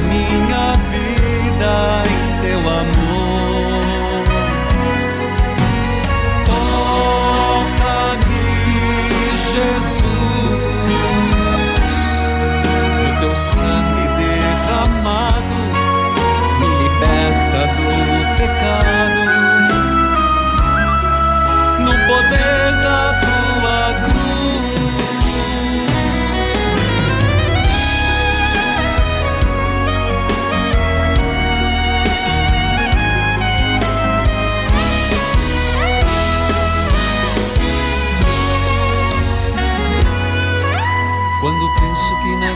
minha vida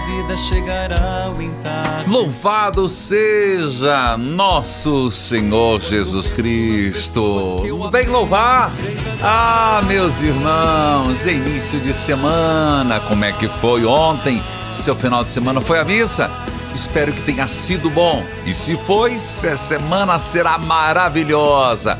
vida chegará o entardecer. Louvado seja nosso Senhor Jesus Cristo. Vem louvar. Ah, meus irmãos, início de semana. Como é que foi ontem? Seu final de semana foi a missa? Espero que tenha sido bom. E se foi, essa semana será maravilhosa.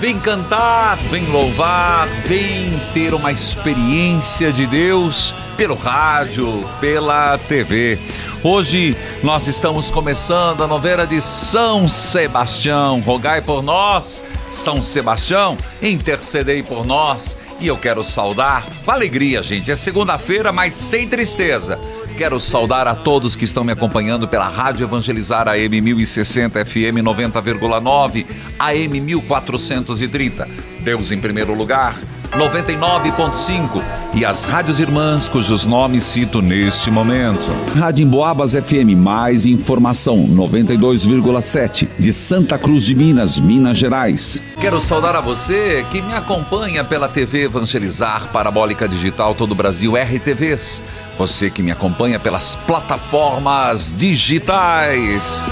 Vem cantar, vem louvar, vem ter uma experiência de Deus pelo rádio, pela TV. Hoje nós estamos começando a novena de São Sebastião. Rogai por nós, São Sebastião, intercedei por nós. E eu quero saudar com alegria, gente. É segunda-feira, mas sem tristeza. Quero saudar a todos que estão me acompanhando pela Rádio Evangelizar AM 1060 FM 90,9 AM 1430. Deus em primeiro lugar. 99.5 e as rádios irmãs cujos nomes cito neste momento. Rádio Emboabas FM, mais informação, 92,7, de Santa Cruz de Minas, Minas Gerais. Quero saudar a você que me acompanha pela TV Evangelizar Parabólica Digital Todo o Brasil RTVs. Você que me acompanha pelas plataformas digitais.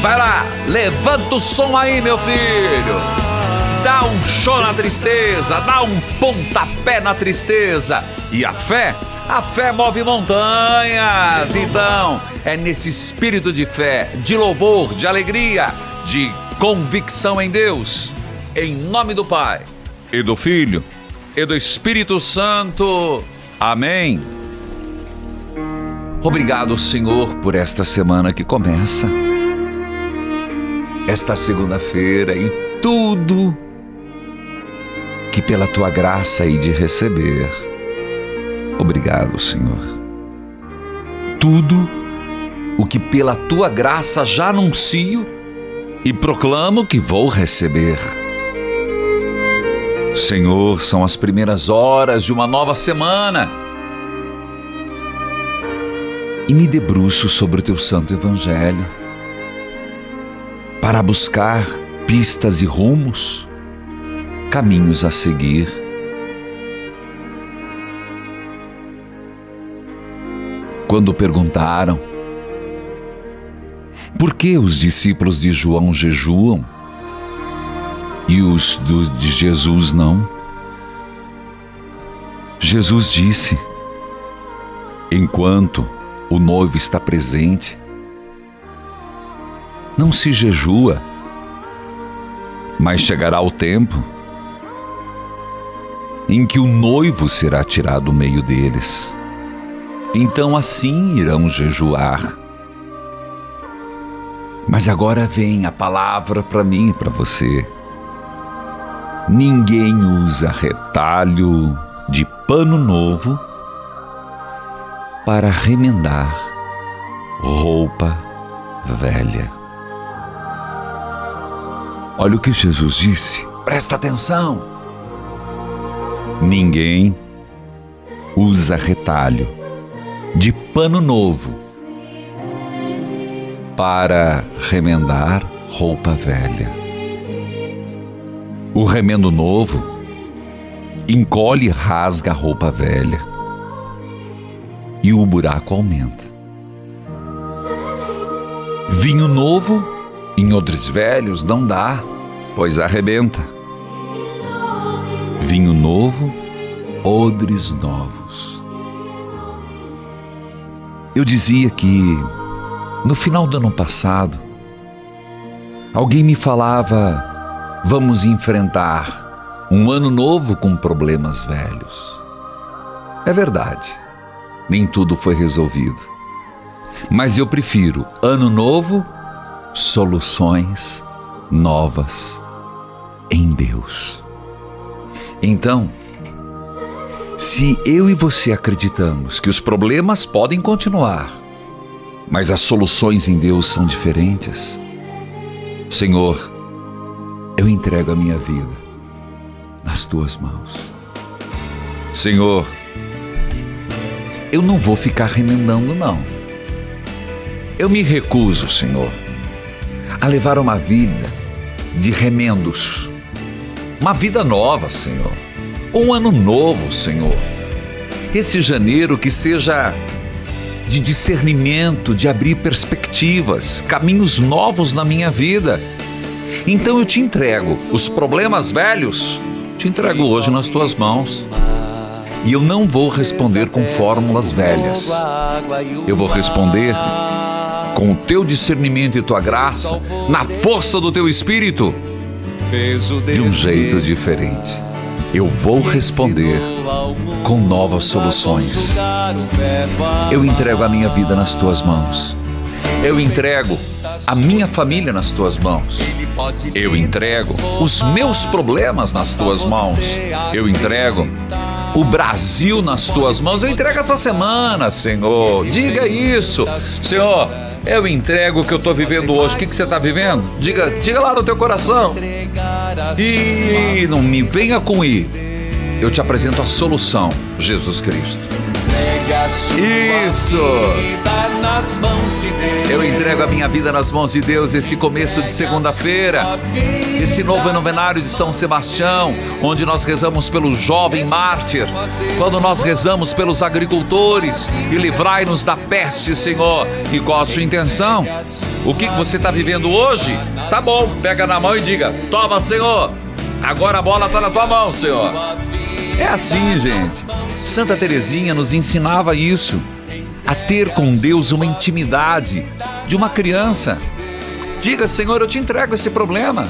Vai lá, levanta o som aí, meu filho. Dá um show na tristeza, dá um pontapé na tristeza. E a fé? A fé move montanhas. Então, é nesse espírito de fé, de louvor, de alegria, de convicção em Deus, em nome do Pai, e do Filho, e do Espírito Santo. Amém. Obrigado, Senhor, por esta semana que começa. Esta segunda-feira e tudo que pela tua graça hei de receber. Obrigado, Senhor. Tudo o que pela tua graça já anuncio e proclamo que vou receber. Senhor, são as primeiras horas de uma nova semana. E me debruço sobre o teu santo evangelho para buscar pistas e rumos caminhos a seguir. Quando perguntaram por que os discípulos de João jejuam e os de Jesus não, Jesus disse: enquanto o noivo está presente, não se jejua, mas chegará o tempo em que o noivo será tirado do meio deles. Então assim irão jejuar. Mas agora vem a palavra para mim e para você. Ninguém usa retalho de pano novo para remendar roupa velha. Olha o que Jesus disse. Presta atenção. Ninguém usa retalho de pano novo para remendar roupa velha. O remendo novo encolhe e rasga a roupa velha. E o buraco aumenta. Vinho novo em odres velhos não dá, pois arrebenta. Vinho novo, odres novos. Eu dizia que no final do ano passado, alguém me falava: vamos enfrentar um ano novo com problemas velhos. É verdade, nem tudo foi resolvido. Mas eu prefiro ano novo, soluções novas em Deus. Então, se eu e você acreditamos que os problemas podem continuar, mas as soluções em Deus são diferentes. Senhor, eu entrego a minha vida nas tuas mãos. Senhor, eu não vou ficar remendando, não. Eu me recuso, Senhor, a levar uma vida de remendos. Uma vida nova, Senhor. Um ano novo, Senhor. Esse janeiro que seja de discernimento, de abrir perspectivas, caminhos novos na minha vida. Então eu te entrego os problemas velhos, te entrego hoje nas tuas mãos. E eu não vou responder com fórmulas velhas. Eu vou responder com o teu discernimento e tua graça, na força do teu espírito, de um jeito diferente. Eu vou responder com novas soluções. Eu entrego a minha vida nas tuas mãos. Eu entrego a minha família nas tuas mãos. Eu entrego os meus problemas nas tuas mãos. Eu entrego o Brasil nas tuas mãos. Eu entrego essa semana, Senhor. Diga isso. Senhor, eu entrego o que eu estou vivendo hoje. O que, que você está vivendo? Diga, diga lá no teu coração. E não me venha com ir eu te apresento a solução, Jesus Cristo. Isso! Eu entrego a minha vida nas mãos de Deus esse começo de segunda-feira, esse novo novenário de São Sebastião, onde nós rezamos pelo jovem mártir, quando nós rezamos pelos agricultores e livrai-nos da peste, Senhor. E qual a sua intenção? O que você está vivendo hoje? Tá bom, pega na mão e diga: Toma, Senhor. Agora a bola está na tua mão, Senhor. É assim, gente. Santa Teresinha nos ensinava isso, a ter com Deus uma intimidade de uma criança. Diga, Senhor, eu te entrego esse problema.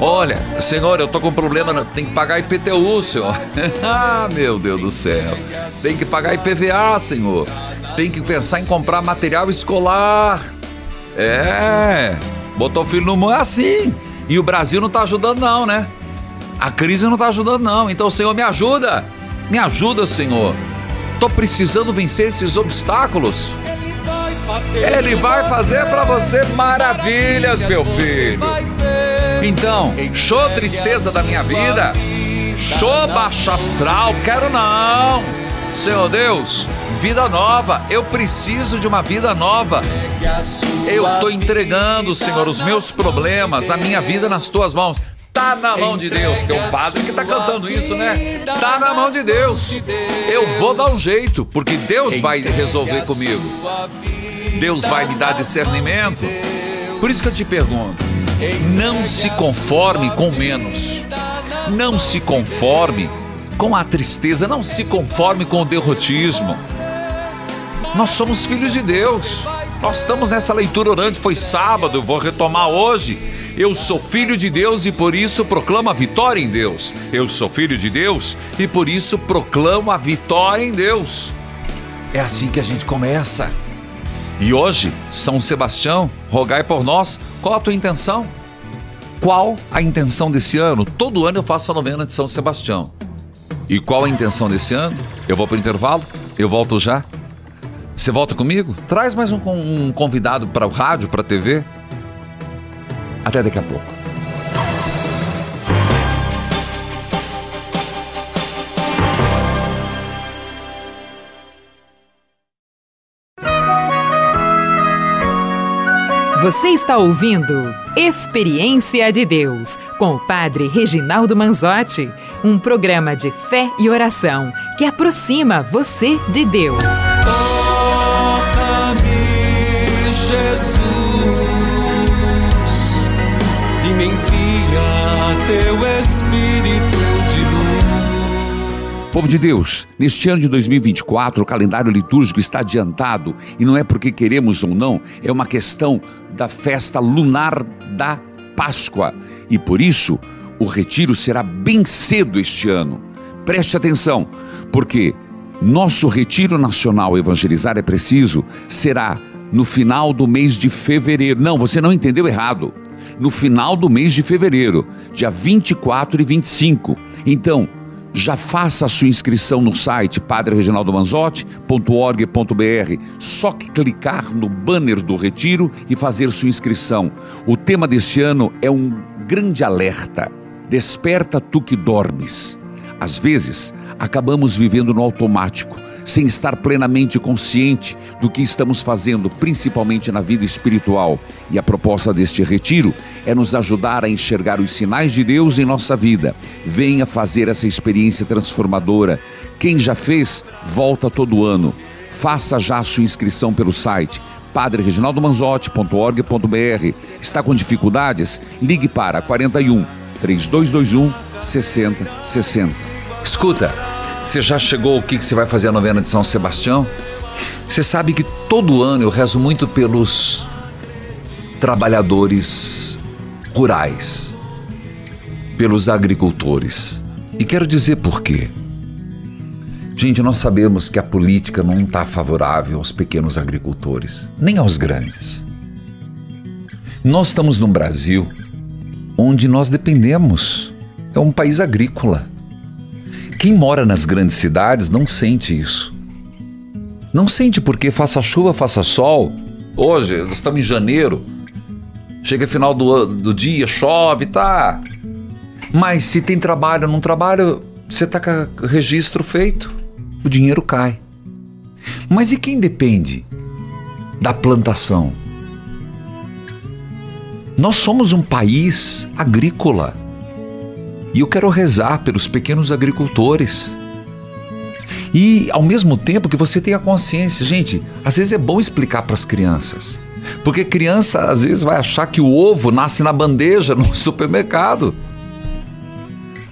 Olha, Senhor, eu tô com um problema, tem que pagar IPTU, Senhor. ah, meu Deus do céu. Tem que pagar IPVA, Senhor. Tem que pensar em comprar material escolar. É, botou filho no mundo é assim. E o Brasil não tá ajudando não, né? A crise não está ajudando, não. Então, Senhor, me ajuda. Me ajuda, Senhor. Estou precisando vencer esses obstáculos. Ele vai fazer para você maravilhas, meu filho. Então, show tristeza da minha vida. Show baixo astral. Quero não. Senhor Deus, vida nova. Eu preciso de uma vida nova. Eu estou entregando, Senhor, os meus problemas, a minha vida nas tuas mãos. Tá na mão de Deus. Tem um padre que tá cantando isso, né? Tá na mão de Deus. Eu vou dar um jeito, porque Deus vai resolver comigo. Deus vai me dar discernimento. Por isso que eu te pergunto: não se conforme com menos. Não se conforme com a tristeza. Não se conforme com o derrotismo. Nós somos filhos de Deus. Nós estamos nessa leitura orante. Foi sábado, eu vou retomar hoje. Eu sou filho de Deus e por isso proclamo a vitória em Deus. Eu sou filho de Deus e por isso proclamo a vitória em Deus. É assim que a gente começa. E hoje, São Sebastião, rogai por nós. Qual a tua intenção? Qual a intenção desse ano? Todo ano eu faço a novena de São Sebastião. E qual a intenção desse ano? Eu vou para o intervalo, eu volto já. Você volta comigo? Traz mais um, um convidado para o rádio, para a TV. Até daqui a pouco. Você está ouvindo Experiência de Deus com o Padre Reginaldo Manzotti um programa de fé e oração que aproxima você de Deus. Povo de Deus, neste ano de 2024, o calendário litúrgico está adiantado e não é porque queremos ou não, é uma questão da festa lunar da Páscoa. E por isso, o retiro será bem cedo este ano. Preste atenção, porque nosso retiro nacional Evangelizar é Preciso será no final do mês de fevereiro. Não, você não entendeu errado. No final do mês de fevereiro, dia 24 e 25. Então, já faça a sua inscrição no site padrereginaldomanzotti.org.br. Só que clicar no banner do retiro e fazer sua inscrição. O tema deste ano é um grande alerta. Desperta tu que dormes. Às vezes, acabamos vivendo no automático, sem estar plenamente consciente do que estamos fazendo, principalmente na vida espiritual. E a proposta deste retiro é nos ajudar a enxergar os sinais de Deus em nossa vida. Venha fazer essa experiência transformadora. Quem já fez, volta todo ano. Faça já sua inscrição pelo site padrereginaldomanzotti.org.br. Está com dificuldades? Ligue para 41 3221 6060. Escuta, você já chegou o que que você vai fazer a novena de São Sebastião? Você sabe que todo ano eu rezo muito pelos trabalhadores rurais, pelos agricultores. E quero dizer por quê. Gente, nós sabemos que a política não está favorável aos pequenos agricultores, nem aos grandes. Nós estamos num Brasil onde nós dependemos. É um país agrícola. Quem mora nas grandes cidades não sente isso. Não sente porque faça chuva, faça sol. Hoje, nós estamos em janeiro. Chega final do, do dia, chove, tá. Mas se tem trabalho ou não trabalho, você tá com registro feito. O dinheiro cai. Mas e quem depende da plantação? Nós somos um país agrícola. E eu quero rezar pelos pequenos agricultores. E ao mesmo tempo que você tenha consciência, gente, às vezes é bom explicar para as crianças. Porque criança às vezes vai achar que o ovo nasce na bandeja no supermercado.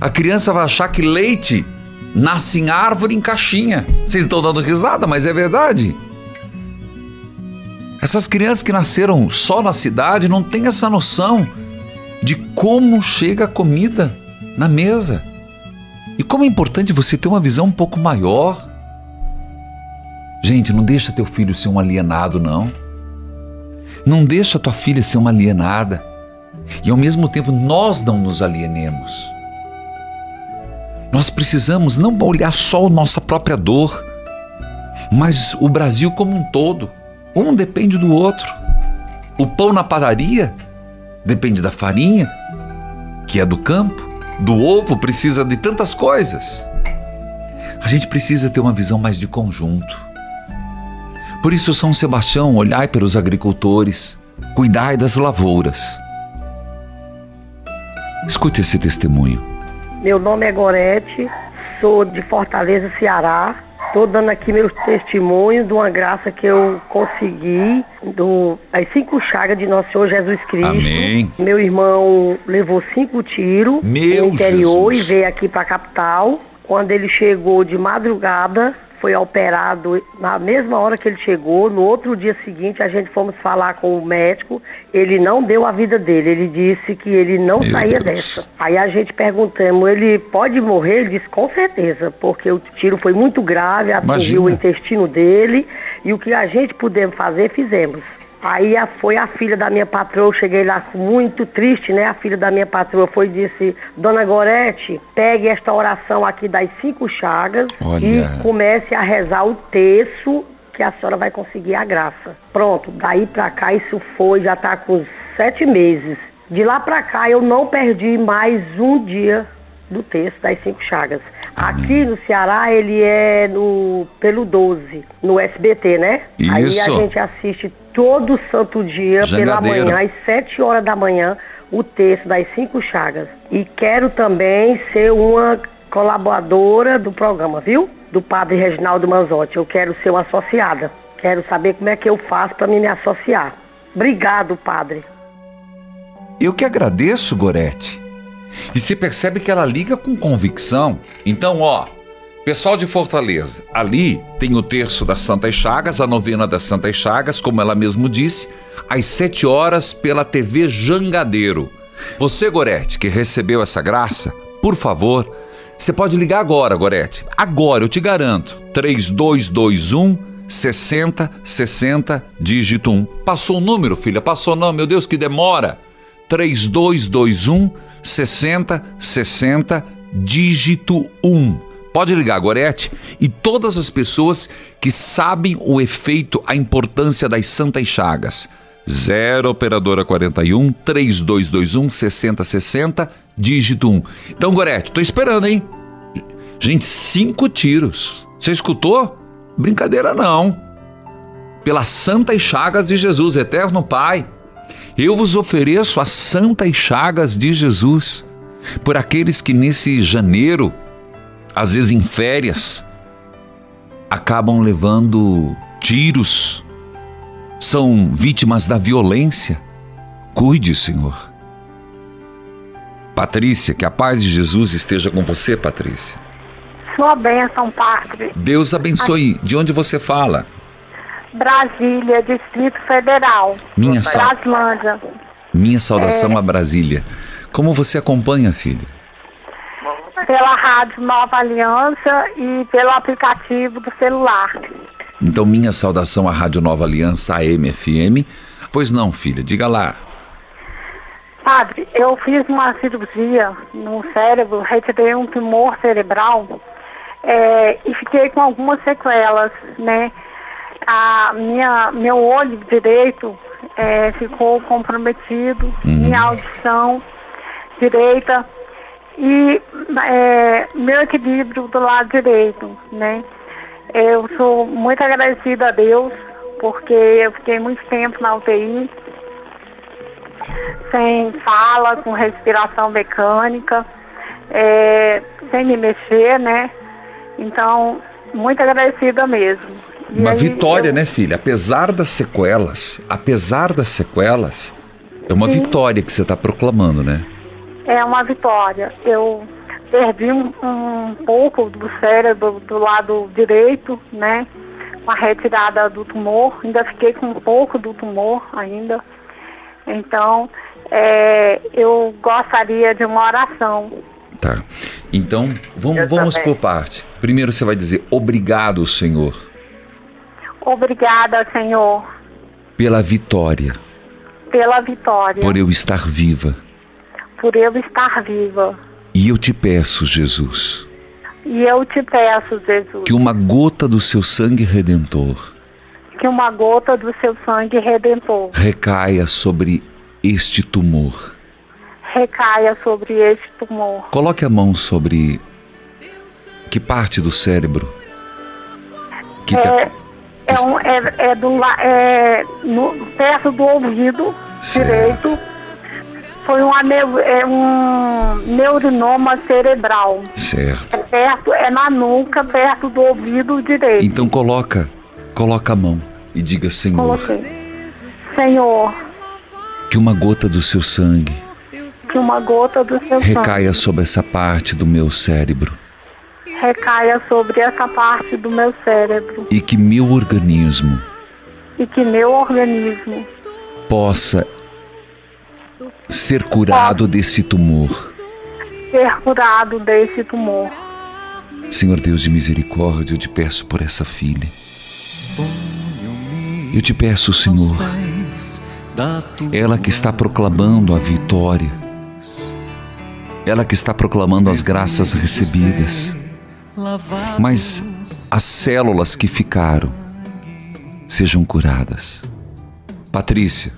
A criança vai achar que leite nasce em árvore em caixinha. Vocês estão dando risada, mas é verdade. Essas crianças que nasceram só na cidade não têm essa noção de como chega a comida na mesa. E como é importante você ter uma visão um pouco maior. Gente, não deixa teu filho ser um alienado, não. Não deixa tua filha ser uma alienada. E ao mesmo tempo nós não nos alienemos. Nós precisamos não olhar só a nossa própria dor, mas o Brasil como um todo. Um depende do outro. O pão na padaria depende da farinha, que é do campo do ovo precisa de tantas coisas. A gente precisa ter uma visão mais de conjunto. Por isso, São Sebastião, olhai pelos agricultores, cuidai das lavouras. Escute esse testemunho. Meu nome é Gorete, sou de Fortaleza, Ceará. Estou dando aqui meu testemunho de uma graça que eu consegui, do, as cinco chagas de Nosso Senhor Jesus Cristo. Amém. Meu irmão levou cinco tiros Meu no interior Jesus. e veio aqui para a capital. Quando ele chegou de madrugada, foi operado na mesma hora que ele chegou. No outro dia seguinte, a gente fomos falar com o médico. Ele não deu a vida dele. Ele disse que ele não Meu saía Deus. dessa. Aí a gente perguntamos, ele pode morrer? Ele disse, com certeza, porque o tiro foi muito grave, atingiu Imagina. o intestino dele. E o que a gente pudemos fazer, fizemos. Aí foi a filha da minha patroa, eu cheguei lá muito triste, né? A filha da minha patroa foi e disse, Dona Gorete, pegue esta oração aqui das cinco chagas Olha. e comece a rezar o terço que a senhora vai conseguir a graça. Pronto, daí pra cá isso foi, já tá com sete meses. De lá pra cá eu não perdi mais um dia do terço das cinco chagas. Aqui no Ceará ele é no pelo 12, no SBT, né? Aí a Isso. gente assiste todo santo dia pela Jangadeiro. manhã, às 7 horas da manhã, o texto das cinco chagas. E quero também ser uma colaboradora do programa, viu? Do padre Reginaldo Manzotti. Eu quero ser uma associada. Quero saber como é que eu faço para me associar. Obrigado, padre. Eu que agradeço, Gorete. E você percebe que ela liga com convicção. Então, ó, pessoal de Fortaleza, ali tem o terço das Santas Chagas, a novena das Santas Chagas, como ela mesmo disse, às 7 horas pela TV Jangadeiro. Você, Gorete, que recebeu essa graça, por favor, você pode ligar agora, Gorete. Agora, eu te garanto. 3221 6060 dígito 1. Passou o número, filha? Passou não, meu Deus, que demora. 3221 6060 dígito 1. Pode ligar, Gorete, e todas as pessoas que sabem o efeito, a importância das Santas Chagas. 0 operadora 41 3221 6060 dígito 1. Então, Gorete, tô esperando, hein? Gente, cinco tiros. Você escutou? Brincadeira não. Pelas santas chagas de Jesus, eterno Pai, eu vos ofereço as santas chagas de Jesus por aqueles que nesse janeiro, às vezes em férias, acabam levando tiros são vítimas da violência. Cuide, Senhor. Patrícia, que a paz de Jesus esteja com você, Patrícia. Sua bênção, Padre. Deus abençoe. De onde você fala? Brasília, Distrito Federal. Minha, Braslândia. Minha saudação é... a Brasília. Como você acompanha, filho? Pela Rádio Nova Aliança e pelo aplicativo do celular. Então, minha saudação à Rádio Nova Aliança AM/FM. Pois não, filha, diga lá. Padre, eu fiz uma cirurgia no cérebro, retirei um tumor cerebral é, e fiquei com algumas sequelas, né? A minha, meu olho direito é, ficou comprometido, uhum. minha audição direita e é, meu equilíbrio do lado direito, né? Eu sou muito agradecida a Deus, porque eu fiquei muito tempo na UTI, sem fala, com respiração mecânica, é, sem me mexer, né? Então, muito agradecida mesmo. E uma aí, vitória, eu... né, filha? Apesar das sequelas, apesar das sequelas, é uma Sim. vitória que você está proclamando, né? É uma vitória. Eu perdi um, um, pouco do cérebro do lado direito, né? Com a retirada do tumor, ainda fiquei com um pouco do tumor ainda. Então, é, eu gostaria de uma oração. Tá. Então, vamos, vamos por parte. Primeiro você vai dizer obrigado, Senhor. Obrigada, Senhor. Pela vitória. Pela vitória. Por eu estar viva. Por eu estar viva e eu te peço, Jesus. E eu te peço, Jesus. Que uma gota do seu sangue redentor. Que uma gota do seu sangue redentor. Recaia sobre este tumor. Recaia sobre este tumor. Coloque a mão sobre que parte do cérebro? Que é, tá... é, um, é, é, do, é no, perto do ouvido certo. direito foi um, é um neurinoma cerebral. Certo. É perto, é na nuca, perto do ouvido direito. Então coloca, coloca a mão e diga Senhor. Coloquei. Senhor. Que uma gota do seu sangue. Que uma gota do seu recaia sangue. sobre essa parte do meu cérebro. Recaia sobre essa parte do meu cérebro. E que meu organismo. E que meu organismo possa ser curado desse tumor. Ser curado desse tumor. Senhor Deus de misericórdia, eu te peço por essa filha. Eu te peço, Senhor, ela que está proclamando a vitória, ela que está proclamando as graças recebidas, mas as células que ficaram sejam curadas. Patrícia,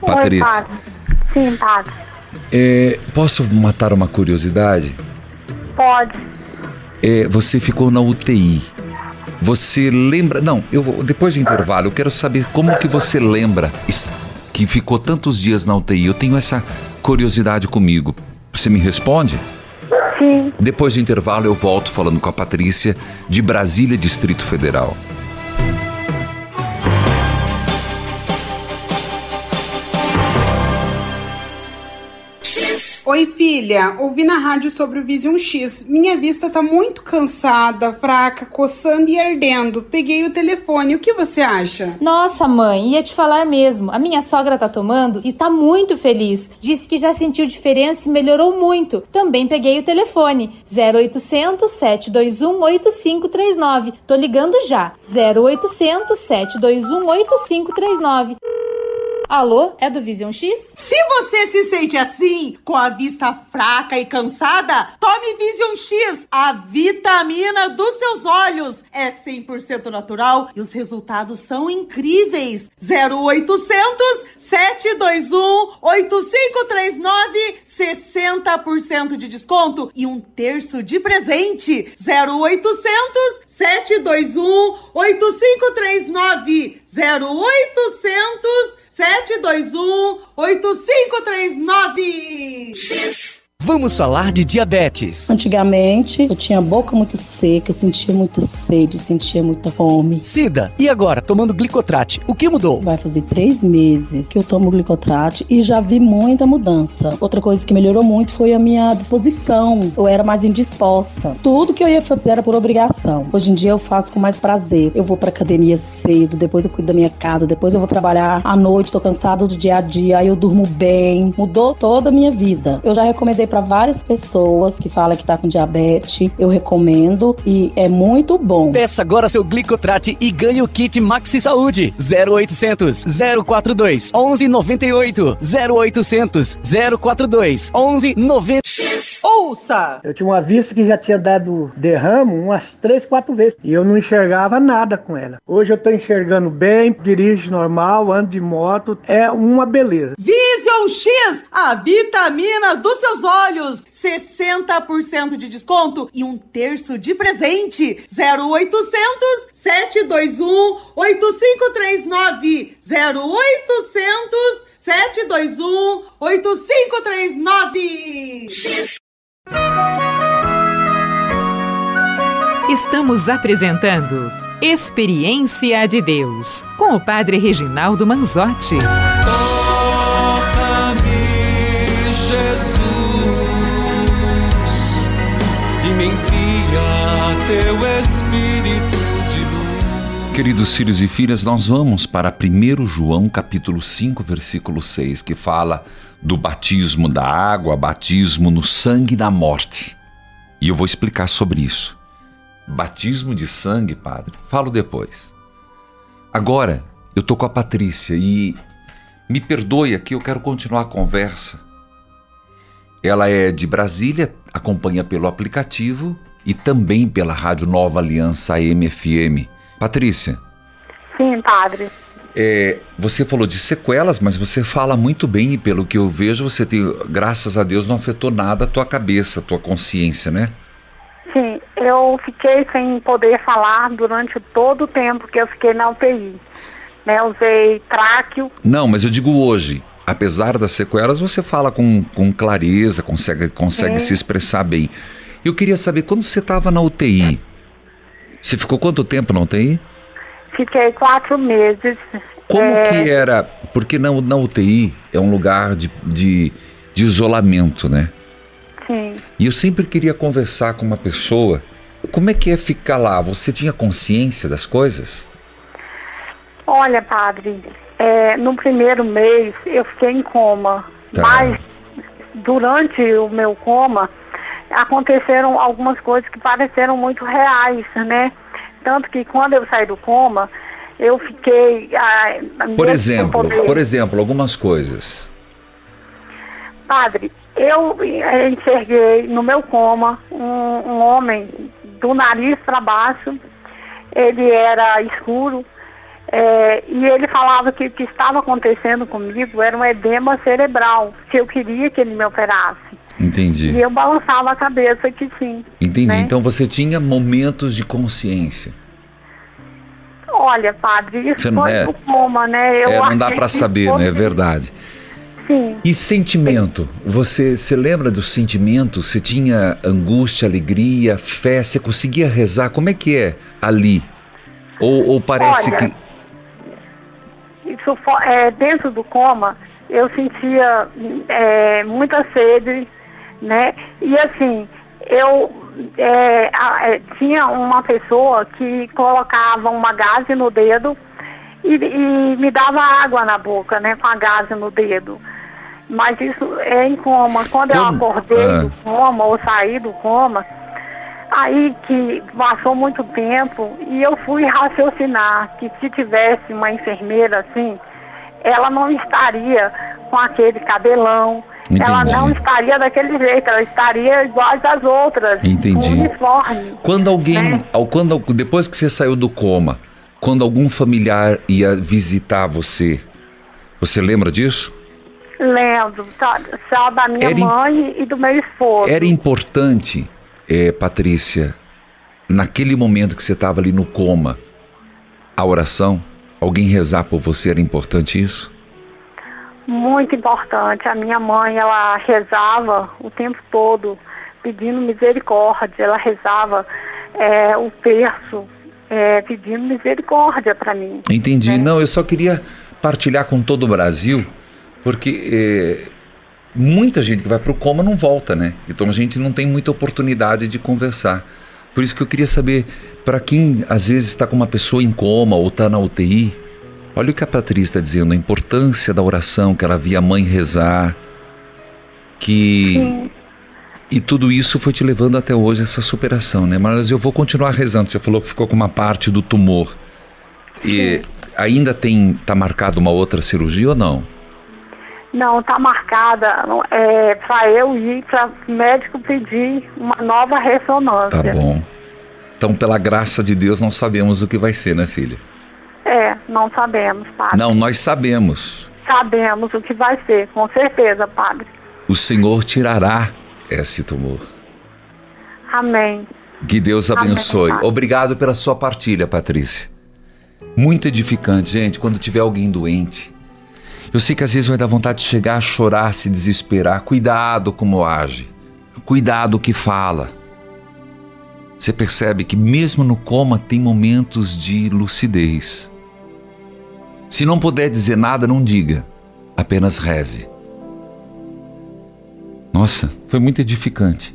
Patrícia, Sim, padre. É, posso matar uma curiosidade? Pode. É, você ficou na UTI. Você lembra? Não, eu depois do intervalo eu quero saber como que você lembra que ficou tantos dias na UTI. Eu tenho essa curiosidade comigo. Você me responde? Sim. Depois do intervalo eu volto falando com a Patrícia de Brasília, Distrito Federal. Oi, filha. Ouvi na rádio sobre o Vision X. Minha vista tá muito cansada, fraca, coçando e ardendo. Peguei o telefone. O que você acha? Nossa, mãe, ia te falar mesmo. A minha sogra tá tomando e tá muito feliz. Disse que já sentiu diferença e melhorou muito. Também peguei o telefone. 0800 721 8539. Tô ligando já. 0800 721 8539. Alô, é do Vision X? Se você se sente assim, com a vista fraca e cansada, tome Vision X, a vitamina dos seus olhos. É 100% natural e os resultados são incríveis. 0800 721 8539, 60% de desconto e um terço de presente. 0800 721 8539, 0800 721 8539. X. Vamos falar de diabetes. Antigamente, eu tinha a boca muito seca, sentia muita sede, sentia muita fome. Sida, e agora, tomando glicotrate, o que mudou? Vai fazer três meses que eu tomo glicotrate e já vi muita mudança. Outra coisa que melhorou muito foi a minha disposição. Eu era mais indisposta. Tudo que eu ia fazer era por obrigação. Hoje em dia eu faço com mais prazer. Eu vou pra academia cedo, depois eu cuido da minha casa, depois eu vou trabalhar à noite, tô cansado do dia a dia, aí eu durmo bem. Mudou toda a minha vida. Eu já recomendei para várias pessoas que falam que tá com diabetes. Eu recomendo e é muito bom. Peça agora seu glicotrate e ganhe o kit Maxi Saúde. 0800 042 1198 0800 042 1190. Ouça! Eu tinha uma vista que já tinha dado derramo umas três, quatro vezes e eu não enxergava nada com ela. Hoje eu tô enxergando bem, dirijo normal, ando de moto, é uma beleza. Vision X, a vitamina dos seus olhos, 60% de desconto e um terço de presente. 0800 721 8539 0800 721 8539 X. Estamos apresentando Experiência de Deus com o Padre Reginaldo Manzotti. Queridos filhos e filhas, nós vamos para 1 João capítulo 5, versículo 6, que fala do batismo da água, batismo no sangue da morte. E eu vou explicar sobre isso. Batismo de sangue, padre? Falo depois. Agora, eu tô com a Patrícia e me perdoe aqui, eu quero continuar a conversa. Ela é de Brasília, acompanha pelo aplicativo e também pela Rádio Nova Aliança AM/FM. Patrícia. Sim, padre. É, você falou de sequelas, mas você fala muito bem e pelo que eu vejo, você tem, graças a Deus, não afetou nada a tua cabeça, a tua consciência, né? Sim, eu fiquei sem poder falar durante todo o tempo que eu fiquei na UTI. Né, usei tráqueo. Não, mas eu digo hoje. Apesar das sequelas, você fala com, com clareza, consegue, consegue se expressar bem. Eu queria saber, quando você estava na UTI, você ficou quanto tempo na UTI? Fiquei quatro meses. Como é, que era? Porque na, na UTI é um lugar de, de, de isolamento, né? Sim. E eu sempre queria conversar com uma pessoa. Como é que é ficar lá? Você tinha consciência das coisas? Olha, padre, é, no primeiro mês eu fiquei em coma, Tá. mas durante o meu coma aconteceram algumas coisas que pareceram muito reais, né? Tanto que quando eu saí do coma, eu fiquei. ah, Por exemplo, poder- por exemplo, algumas coisas. Padre, eu eh, enxerguei no meu coma um, um homem do nariz para baixo, ele era escuro, eh, e ele falava que o que estava acontecendo comigo era um edema cerebral, que eu queria que ele me operasse. Entendi. E eu balançava a cabeça que sim. Entendi. né? Então você tinha momentos de consciência. Olha, padre, isso Você não foi é- coma, né? Eu é, não dá para saber, fosse- né? É verdade. Sim. E sentimento? Você se lembra dos sentimentos? Você tinha angústia, alegria, fé? Você conseguia rezar? Como é que é ali? Ou, ou parece Olha, que. Isso, é, dentro do coma, eu sentia é, muita sede, né? E assim, eu é, a- é, tinha uma pessoa que colocava uma gaze no dedo e, e me dava água na boca, né? Com a gaze no dedo. Mas isso é em coma. Quando eu Como? acordei Ah. do coma ou saí do coma, Aí que passou muito tempo e eu fui raciocinar que se tivesse uma enfermeira assim, ela não estaria com aquele cabelão, ela Entendi. não estaria daquele jeito, ela estaria igual às outras, Entendi. uniforme. Quando alguém. né? ao- Quando, depois que você saiu do coma, quando algum familiar ia visitar você, você lembra disso? Lembro, só, só da minha Era mãe e do meu esposo. Era importante, eh, Patrícia, naquele momento que você estava ali no coma, a oração, alguém rezar por você, era importante isso? Muito importante. A minha mãe, ela rezava o tempo todo, pedindo misericórdia. Ela rezava é, o terço, é, pedindo misericórdia para mim. Entendi. Não, eu só queria partilhar com todo o Brasil, porque eh, muita gente que vai para o coma não volta, né? Então a gente não tem muita oportunidade de conversar. Por isso que eu queria saber, para quem às vezes está com uma pessoa em coma ou está na UTI, olha o que a Patrícia está dizendo, a importância da oração, que ela via a mãe rezar, que. E tudo isso foi te levando até hoje, essa superação, né? Mas eu vou continuar rezando. Você falou que ficou com uma parte do tumor. E ainda tem. Tá marcado uma outra cirurgia ou não? Não, tá marcada é, para eu ir para o médico pedir uma nova ressonância. Tá bom. Então, pela graça de Deus, não sabemos o que vai ser, né, filha? É, não sabemos, padre. Não, nós sabemos. Sabemos o que vai ser, com certeza, padre. O Senhor tirará esse tumor. Amém. Que Deus Amém, abençoe. Pai. Obrigado pela sua partilha, Patrícia. Muito edificante, gente, quando tiver alguém doente. Eu sei que às vezes vai dar vontade de chegar a chorar, se desesperar. Cuidado como age. Cuidado o que fala. Você percebe que mesmo no coma tem momentos de lucidez. Se não puder dizer nada, não diga. Apenas reze. Nossa, foi muito edificante.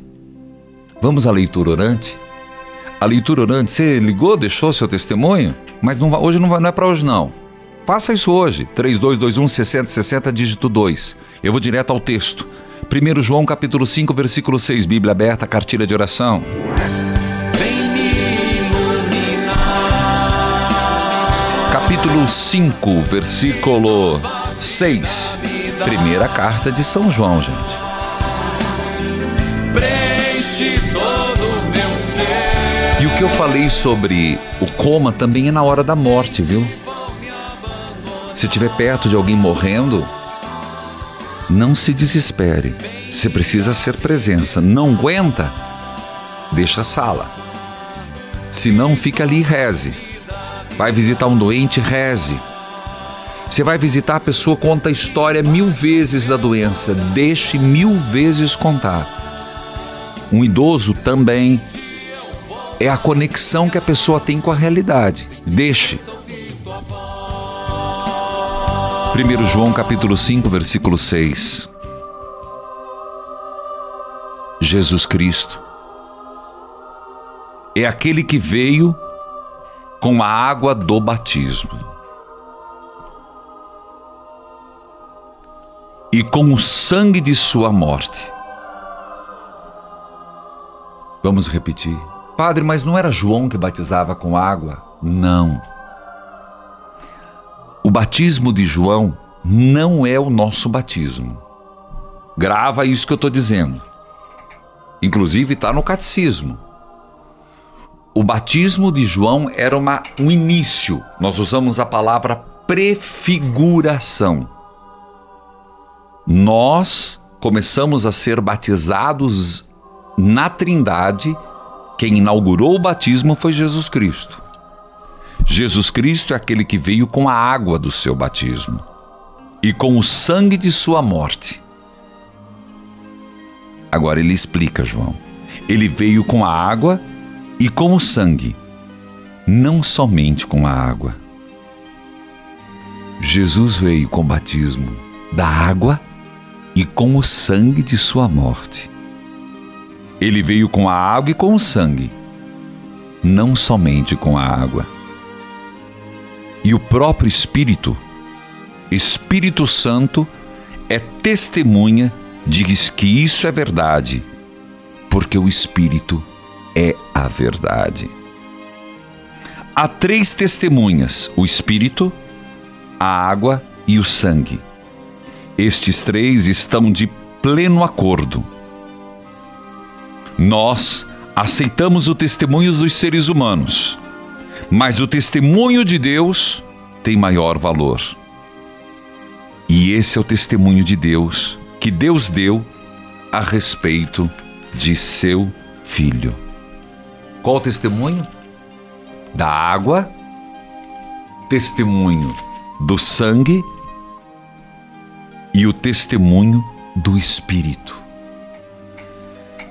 Vamos à leitura orante? A leitura orante, você ligou, deixou seu testemunho? Mas não vai- hoje não, vai, não é para hoje não. Faça isso hoje. 3221 6060 dígito 2. Eu vou direto ao texto. 1 João capítulo 5, versículo 6, Bíblia aberta, cartilha de oração. Capítulo 5, versículo 6. Primeira carta de São João, gente. E o que eu falei sobre o coma também é na hora da morte, viu? Se estiver perto de alguém morrendo, não se desespere. Você precisa ser presença. Não aguenta? Deixa a sala. Se não, fica ali e reze. Vai visitar um doente, reze. Você vai visitar a pessoa, conta a história mil vezes da doença. Deixe mil vezes contar. Um idoso também é a conexão que a pessoa tem com a realidade. Deixe. 1 João capítulo 5, versículo 6. Jesus Cristo é aquele que veio com a água do batismo e com o sangue de sua morte. Vamos repetir. Padre, mas não era João que batizava com água? Não. O batismo de João não é o nosso batismo. Grava isso que eu estou dizendo. Inclusive está no catecismo. O batismo de João era uma, um início. Nós usamos a palavra prefiguração. Nós começamos a ser batizados na Trindade. Quem inaugurou o batismo foi Jesus Cristo. Jesus Cristo é aquele que veio com a água do seu batismo. e com o sangue de sua morte. Agora ele explica, João. Ele veio com a água e com o sangue, não somente com a água. Jesus veio com o batismo da água e com o sangue de sua morte. Ele veio com a água e com o sangue, não somente com a água. E o próprio Espírito, Espírito Santo, é testemunha de que isso é verdade, porque o Espírito é a verdade. Há três testemunhas: o Espírito, a água e o sangue. Estes três estão de pleno acordo. Nós aceitamos o testemunho dos seres humanos, mas o testemunho de Deus tem maior valor. E esse é o testemunho de Deus que Deus deu a respeito de seu filho. Qual o testemunho? Da água, testemunho do sangue e o testemunho do Espírito.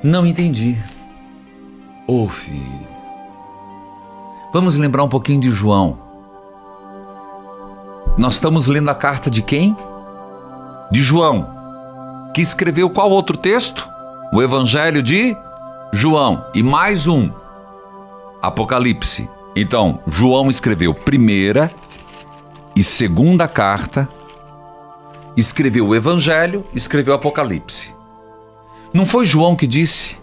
Não entendi. Ô filho. Vamos lembrar um pouquinho de João. Nós estamos lendo a carta de quem? De João, que escreveu qual outro texto? O Evangelho de João. E mais um, Apocalipse. Então, João escreveu primeira e segunda carta, escreveu o Evangelho, escreveu Apocalipse. Não foi João que disse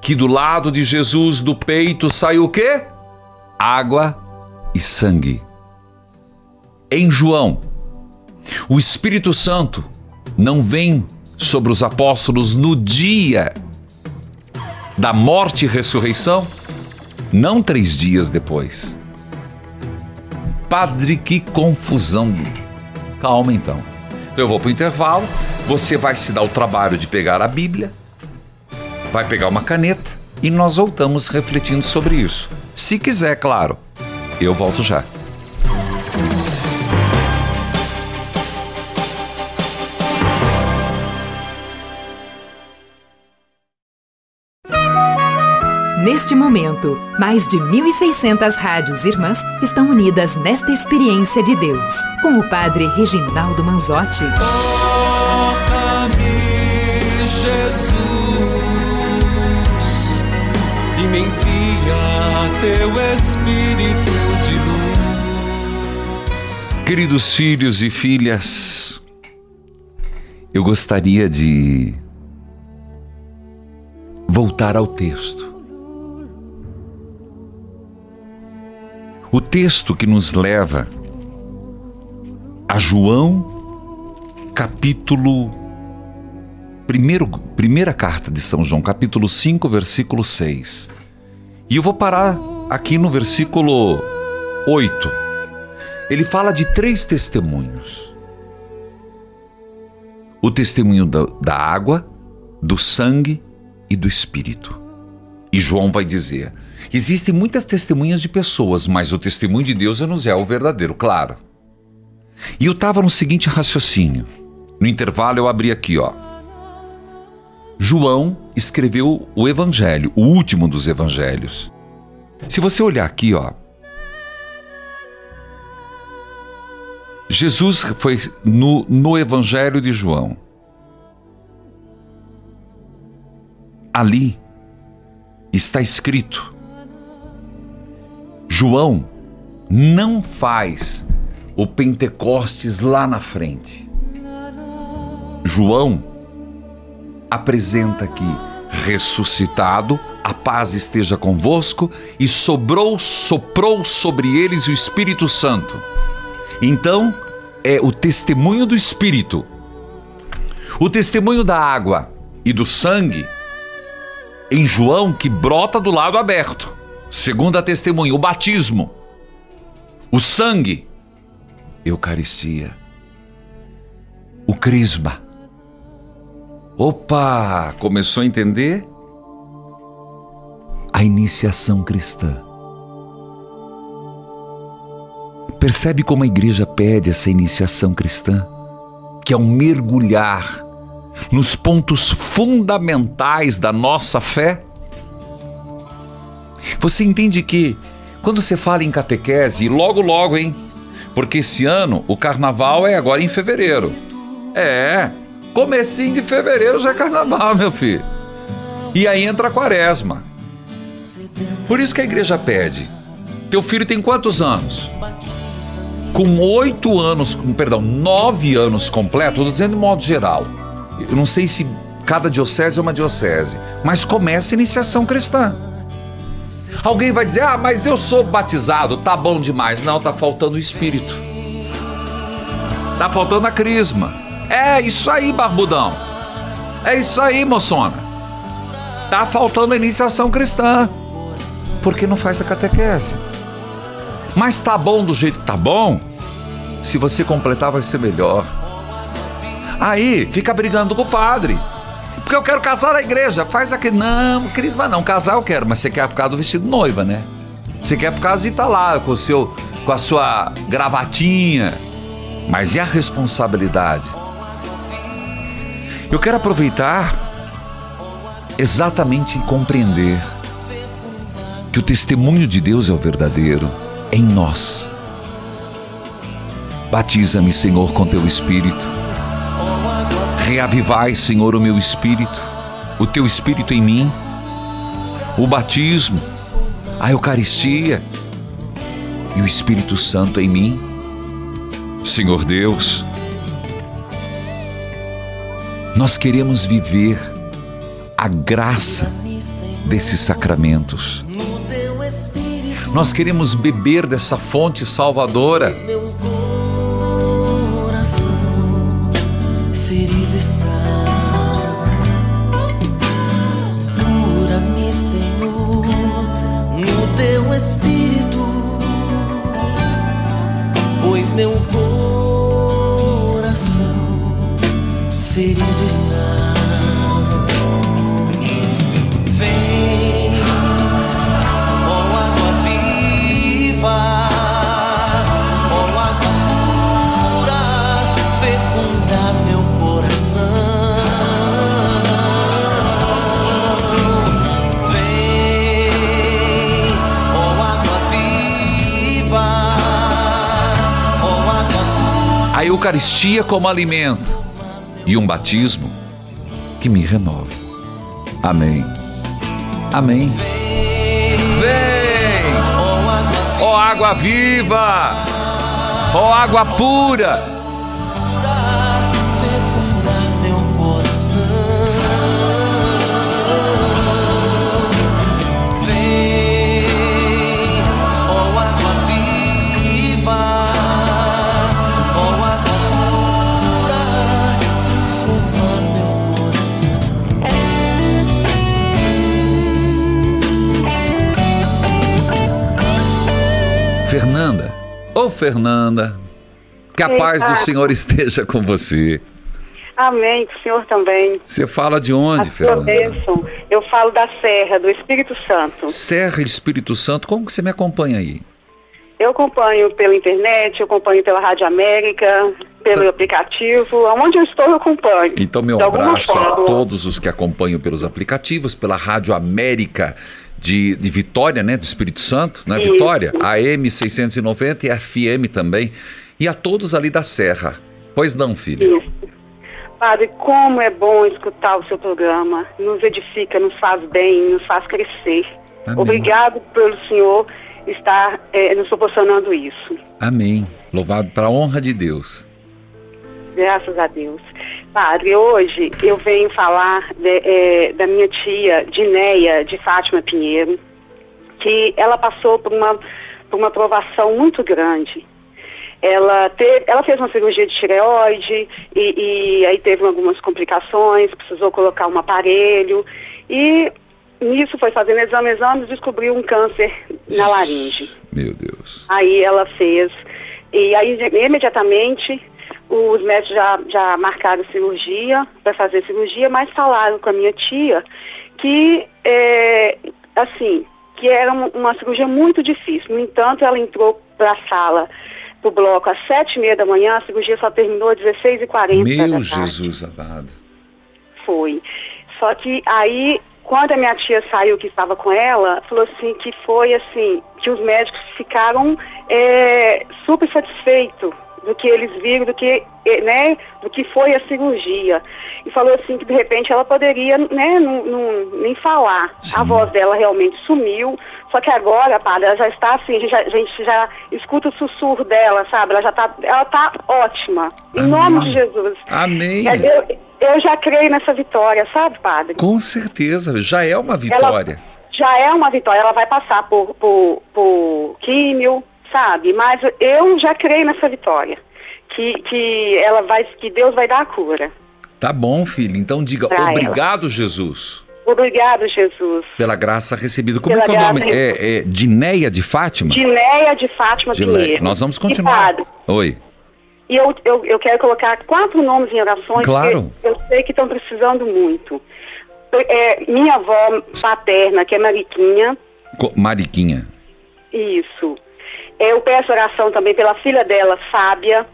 que do lado de Jesus, do peito, saiu o quê? Água e sangue. Em João, o Espírito Santo não vem sobre os apóstolos no dia da morte e ressurreição, não três dias depois. Padre, que confusão. Calma então. Eu vou para o intervalo, você vai se dar o trabalho de pegar a Bíblia, vai pegar uma caneta e nós voltamos refletindo sobre isso. Se quiser, claro. Eu volto já. Neste momento, mais de 1.600 rádios irmãs estão unidas nesta experiência de Deus, com o Padre Reginaldo Manzotti. Toca-me, Jesus, e me envia teu Espírito de luz. Queridos filhos e filhas, eu gostaria de voltar ao texto. O texto que nos leva a João, capítulo. Primeiro, primeira carta de São João, capítulo 5, versículo 6. E eu vou parar aqui no versículo 8. Ele fala de três testemunhos: o testemunho da, da água, do sangue e do espírito. E João vai dizer: Existem muitas testemunhas de pessoas, mas o testemunho de Deus nos é o verdadeiro, claro. E eu estava no seguinte raciocínio. No intervalo eu abri aqui, ó. João escreveu o evangelho, o último dos evangelhos. Se você olhar aqui, ó, Jesus foi no, no evangelho de João. Ali está escrito João não faz o Pentecostes lá na frente. João apresenta aqui ressuscitado, a paz esteja convosco, e sobrou, soprou sobre eles o Espírito Santo. Então, é o testemunho do Espírito, o testemunho da água e do sangue em João que brota do lado aberto. Segunda testemunha, o batismo, o sangue, Eucaristia, o crisma. Opa, começou a entender? A iniciação cristã. Percebe como a igreja pede essa iniciação cristã? Que é um mergulhar nos pontos fundamentais da nossa fé? Você entende que quando você fala em catequese, logo logo, hein? Porque esse ano o carnaval é agora em fevereiro. É, comecinho de fevereiro já é carnaval, meu filho. E aí entra a quaresma. Por isso que a igreja pede. Teu filho tem quantos anos? Com oito anos, com, perdão, nove anos completos, estou dizendo de modo geral. Eu não sei se cada diocese é uma diocese, mas começa a iniciação cristã. Alguém vai dizer, ah, mas eu sou batizado, tá bom demais. Não, tá faltando o espírito. Tá faltando a crisma. É isso aí, barbudão. É isso aí, moçona. Tá faltando a iniciação cristã. Porque não faz a catequese. Mas tá bom do jeito que tá bom. Se você completar, vai ser melhor. Aí, fica brigando com o padre. Porque eu quero casar na igreja. Faz aqui. Não, crisma não. Casar eu quero, mas você quer por causa do vestido noiva, né? Você quer por causa de estar lá com o seu, com a sua gravatinha. Mas e a responsabilidade? Eu quero aproveitar exatamente compreender que o testemunho de Deus é o verdadeiro em nós. Batiza-me, Senhor, com teu espírito Reavivai, Senhor, o meu espírito, o teu espírito em mim, o batismo, a Eucaristia e o Espírito Santo em mim. Senhor Deus, nós queremos viver a graça desses sacramentos. Nós queremos beber dessa fonte salvadora. Espírito, pois meu coração ferido está. Eucaristia como alimento e um batismo que me renove. Amém. Amém. Vem, ó oh, água viva, ó oh, água pura Fernanda, que a paz do Senhor esteja com você. Amém, o Senhor também. Você fala de onde, a Fernanda? Bênção. Eu falo da Serra, do Espírito Santo. Serra Espírito Santo, como que você me acompanha aí? Eu acompanho pela internet, eu acompanho pela Rádio América, pelo tá. aplicativo, aonde eu estou eu acompanho. Então meu abraço a todos os que acompanham pelos aplicativos, pela Rádio América de, de Vitória, né, do Espírito Santo, né, Isso. Vitória, AM 690 e FM também, e a todos ali da Serra. Pois não, filha? Isso. Padre, como é bom escutar o seu programa, nos edifica, nos faz bem, nos faz crescer. Amém. Obrigado pelo senhor estar é, nos proporcionando isso. Amém. Louvado para a honra de Deus. Graças a Deus. Padre, hoje eu venho falar de, é, da minha tia Dineia de Fátima Pinheiro, que ela passou por uma, por uma provação muito grande. Ela, teve, ela fez uma cirurgia de tireoide e, e aí teve algumas complicações, precisou colocar um aparelho e nisso foi fazendo exame, exame, descobriu um câncer na laringe. Meu Deus. Aí ela fez, e aí imediatamente os médicos já, já marcaram cirurgia, para fazer cirurgia, mas falaram com a minha tia que, é, assim, que era uma, cirurgia muito difícil. No entanto, ela entrou para a sala pro bloco às sete e meia da manhã, a cirurgia só terminou às 16h40 da Meu. Jesus amado. Foi. Só que aí, quando a minha tia saiu que estava com ela, falou assim que foi assim, que os médicos ficaram é, super satisfeitos do que eles viram, do que, eh, né, do que foi a cirurgia. E falou assim que de repente ela poderia, né, não, não- nem falar. A voz dela realmente sumiu. Só que agora, padre, ela já está assim, a gente já, a gente já escuta o sussurro dela, sabe? Ela já está, ela tá ótima. Em nome de Jesus. Amém. Eu, eu já creio nessa vitória, sabe, padre? Com certeza, já é uma vitória. Já é uma vitória, ela vai passar por, por, por químio, sabe? Mas eu já creio nessa vitória. Que, que ela vai, que Deus vai dar a cura. Tá bom, filho. Então diga Pra ela. obrigado, Jesus, Obrigado, Jesus. pela graça recebida. Como é Pela que é o nome? É, é Dineia de Fátima? Dinéia de Fátima Dileia. Pinheiro. Nós vamos continuar. Oi. E eu, eu, eu quero colocar quatro nomes em orações, Claro. eu sei que estão precisando muito. É, minha avó paterna, que é Mariquinha, Co- Mariquinha. isso. Eu peço oração também pela filha dela, Fábia,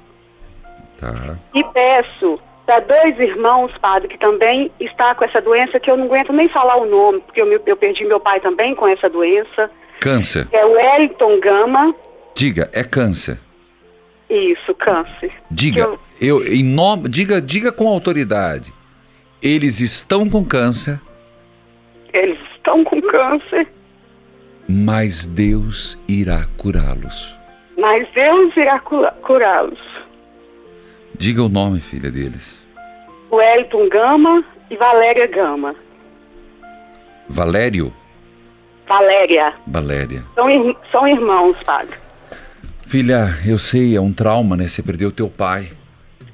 Tá. e peço para dois irmãos, padre, que também está com essa doença, que eu não aguento nem falar o nome, porque eu, eu perdi meu pai também com essa doença, Câncer. é o Wellington Gama, Diga, é câncer. isso, câncer. Diga, eu, em nome, diga, diga com autoridade. Eles estão com câncer, Eles estão com câncer, mas Deus irá curá-los. mas Deus irá cu- curá-los. Diga o nome, filha deles. Wellington Gama e Valéria Gama. Valério, Valéria. Valéria. São, ir- são irmãos, padre. Filha, eu sei, é um trauma, né? Você perdeu teu pai.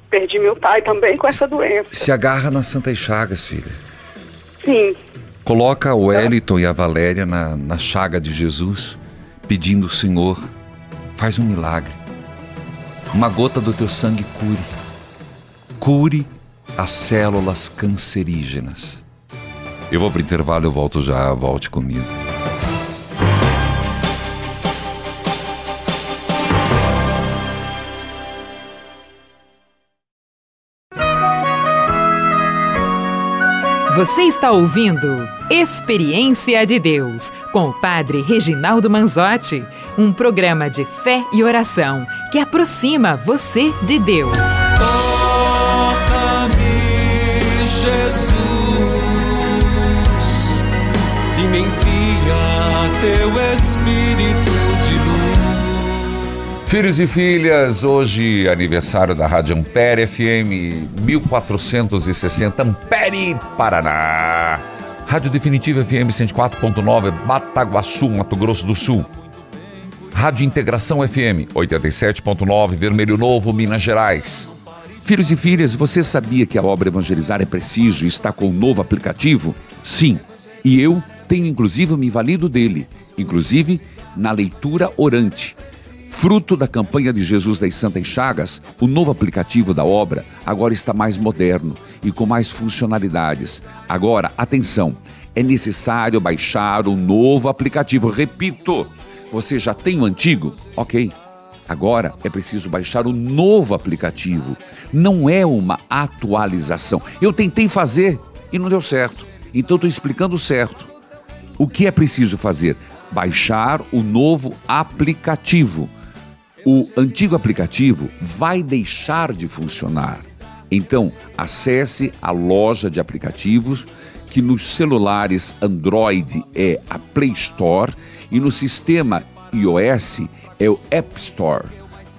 Perdi meu pai também com essa doença. Se agarra nas Santas Chagas, filha. Sim, Coloca o Wellington e a Valéria na, na chaga de Jesus, pedindo o Senhor, faz um milagre. Uma gota do teu sangue cure. Cure as células cancerígenas. Eu vou pro intervalo, eu volto já, volte comigo. Você está ouvindo Experiência de Deus com o Padre Reginaldo Manzotti, um programa de fé e oração que aproxima você de Deus. Filhos e filhas, hoje aniversário da Rádio Ampere FM 1460 Ampere, Paraná. Rádio Definitiva FM 104.9 Bataguaçu, Mato Grosso do Sul. Rádio Integração FM 87.9 Vermelho Novo, Minas Gerais. Filhos e filhas, você sabia que a obra Evangelizar é preciso e está com um novo aplicativo? Sim, e eu tenho inclusive me valido dele, inclusive na leitura orante. Fruto da campanha de Jesus das Santas Chagas, o novo aplicativo da obra agora está mais moderno e com mais funcionalidades. Agora, atenção, é necessário baixar o novo aplicativo. Repito, você já tem o antigo? Ok. Agora é preciso baixar o novo aplicativo. Não é uma atualização. Eu tentei fazer e não deu certo. Então estou explicando certo. O que é preciso fazer? Baixar o novo aplicativo. O antigo aplicativo vai deixar de funcionar. Então, acesse a loja de aplicativos, que nos celulares Android é a Play Store e no sistema iOS é o App Store.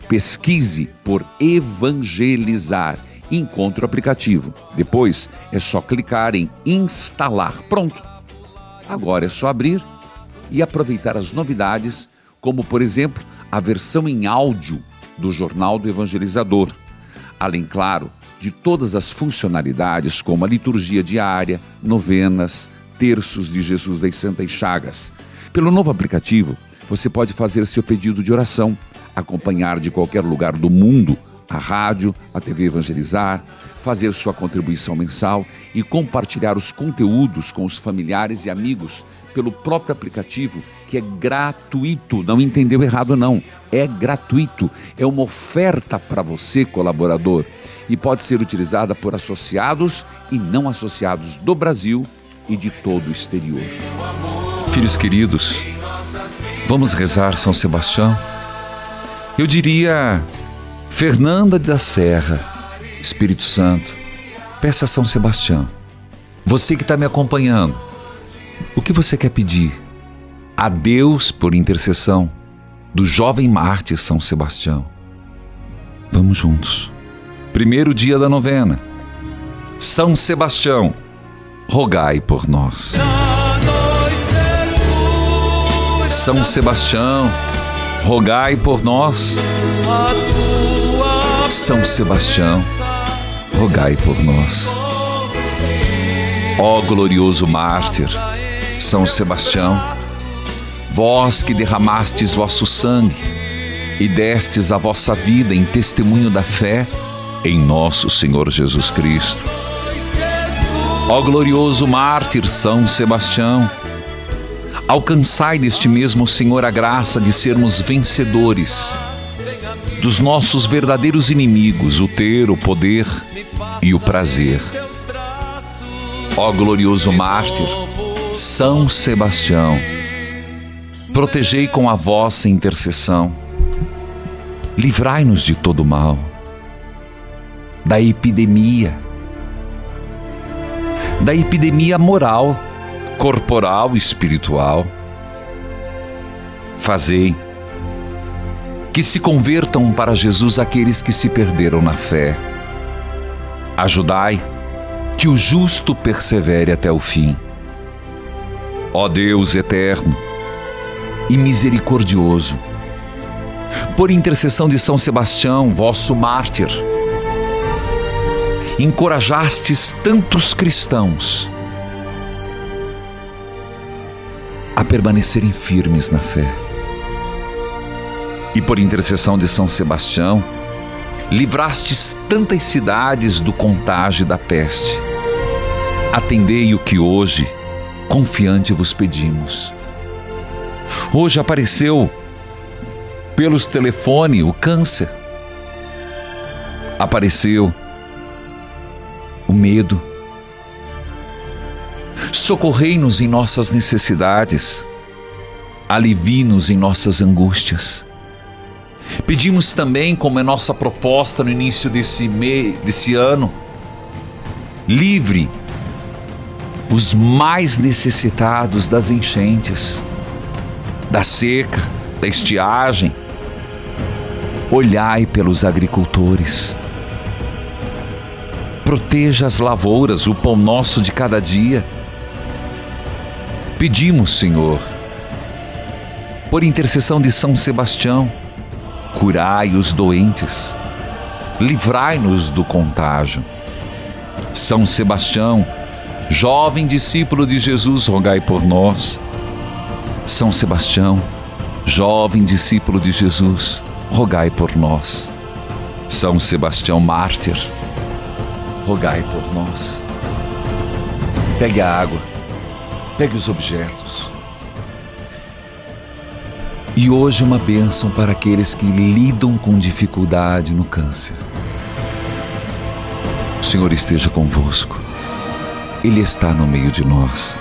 Pesquise por Evangelizar. Encontre o aplicativo. Depois é só clicar em instalar. Pronto. Agora é só abrir e aproveitar as novidades, como por exemplo a versão em áudio do Jornal do Evangelizador. Além, claro, de todas as funcionalidades como a liturgia diária, novenas, terços de Jesus das Santas Chagas. Pelo novo aplicativo, você pode fazer seu pedido de oração, acompanhar de qualquer lugar do mundo a rádio, a TV Evangelizar, fazer sua contribuição mensal e compartilhar os conteúdos com os familiares e amigos pelo próprio aplicativo, que é gratuito. Não entendeu errado, não. É gratuito. É uma oferta para você, colaborador, e pode ser utilizada por associados e não associados do Brasil e de todo o exterior. Filhos queridos, vamos rezar São Sebastião? Eu diria Fernanda da Serra, Espírito Santo, peça a São Sebastião. Você que está me acompanhando, o que você quer pedir? A Deus por intercessão do jovem mártir São Sebastião. Vamos juntos. Primeiro dia da novena. São Sebastião, rogai por nós. São Sebastião, rogai por nós. São Sebastião, rogai por nós. Ó glorioso mártir, São Sebastião, vós que derramastes vosso sangue e destes a vossa vida em testemunho da fé em nosso Senhor Jesus Cristo. Ó glorioso mártir São Sebastião, alcançai deste mesmo Senhor a graça de sermos vencedores dos nossos verdadeiros inimigos, o ter, o poder e o prazer. Ó glorioso mártir, São Sebastião, protegei com a vossa intercessão, livrai-nos de todo mal, da epidemia, da epidemia moral, corporal e espiritual. Fazei que se convertam para Jesus aqueles que se perderam na fé. Ajudai que o justo persevere até o fim. Ó Deus eterno e misericordioso, por intercessão de São Sebastião, vosso mártir, encorajastes tantos cristãos a permanecerem firmes na fé e por intercessão de São Sebastião, livrastes tantas cidades do contágio da peste. Atendei o que hoje, confiante, vos pedimos. Hoje apareceu pelos telefone o câncer. Apareceu o medo. Socorrei-nos em nossas necessidades. Alivie-nos em nossas angústias. Pedimos também, como é nossa proposta no início desse, mês, desse ano, livre os mais necessitados das enchentes, da seca, da estiagem. Olhai pelos agricultores. Proteja as lavouras, o pão nosso de cada dia. Pedimos, Senhor, por intercessão de São Sebastião, curai os doentes, livrai-nos do contágio. São Sebastião, jovem discípulo de Jesus, rogai por nós. São Sebastião, jovem discípulo de Jesus, rogai por nós. São Sebastião mártir, rogai por nós. Pegue a água, pegue os objetos, e hoje uma bênção para aqueles que lidam com dificuldade no câncer. O Senhor esteja convosco. Ele está no meio de nós.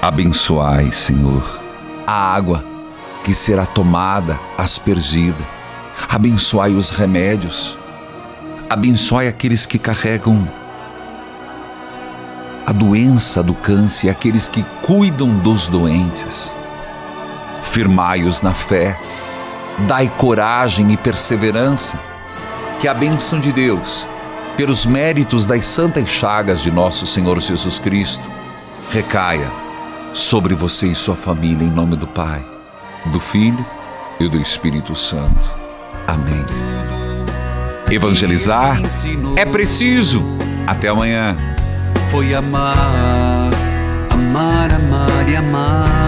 Abençoai, Senhor, a água que será tomada, aspergida. Abençoai os remédios. Abençoai aqueles que carregam a doença do câncer, aqueles que cuidam dos doentes firmai-os na fé, dai coragem e perseverança, que a bênção de Deus, pelos méritos das santas chagas de nosso Senhor Jesus Cristo, recaia sobre você e sua família, em nome do Pai, do Filho e do Espírito Santo. Amém. Evangelizar é preciso. Até amanhã. Foi amar, amar, amar e amar.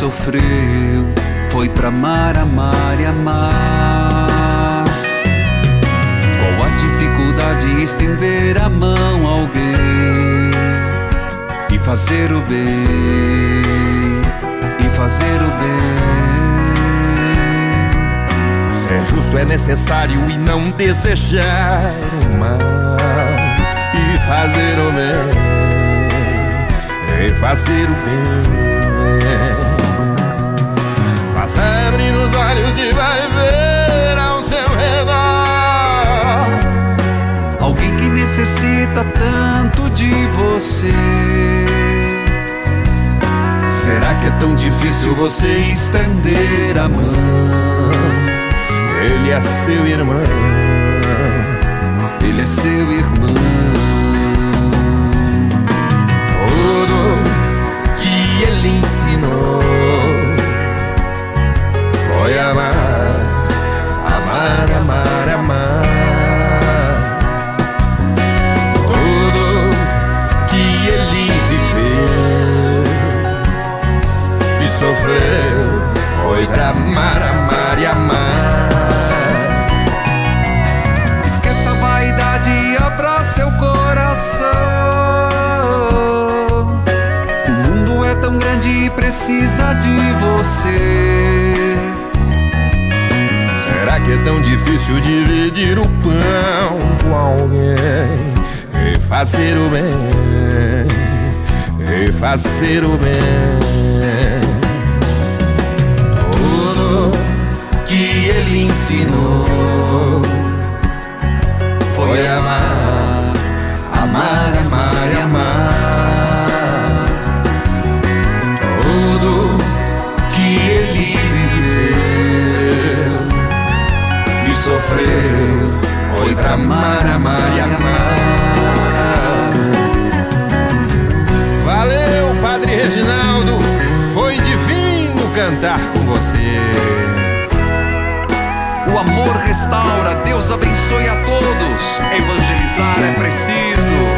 Sofreu foi pra amar, amar e amar. Qual a dificuldade estender a mão a alguém e fazer o bem, e fazer o bem. Ser justo é necessário e não desejar o mal e fazer o bem, e fazer o bem. Basta abrir os olhos e vai ver ao seu redor Alguém que necessita tanto de você. Será que é tão difícil você estender a mão? Ele é seu irmão, ele é seu irmão. Difícil dividir o pão com alguém e fazer o bem, e fazer o bem? Tudo que ele ensinou foi amar, restaura. Deus abençoe a todos. Evangelizar é preciso.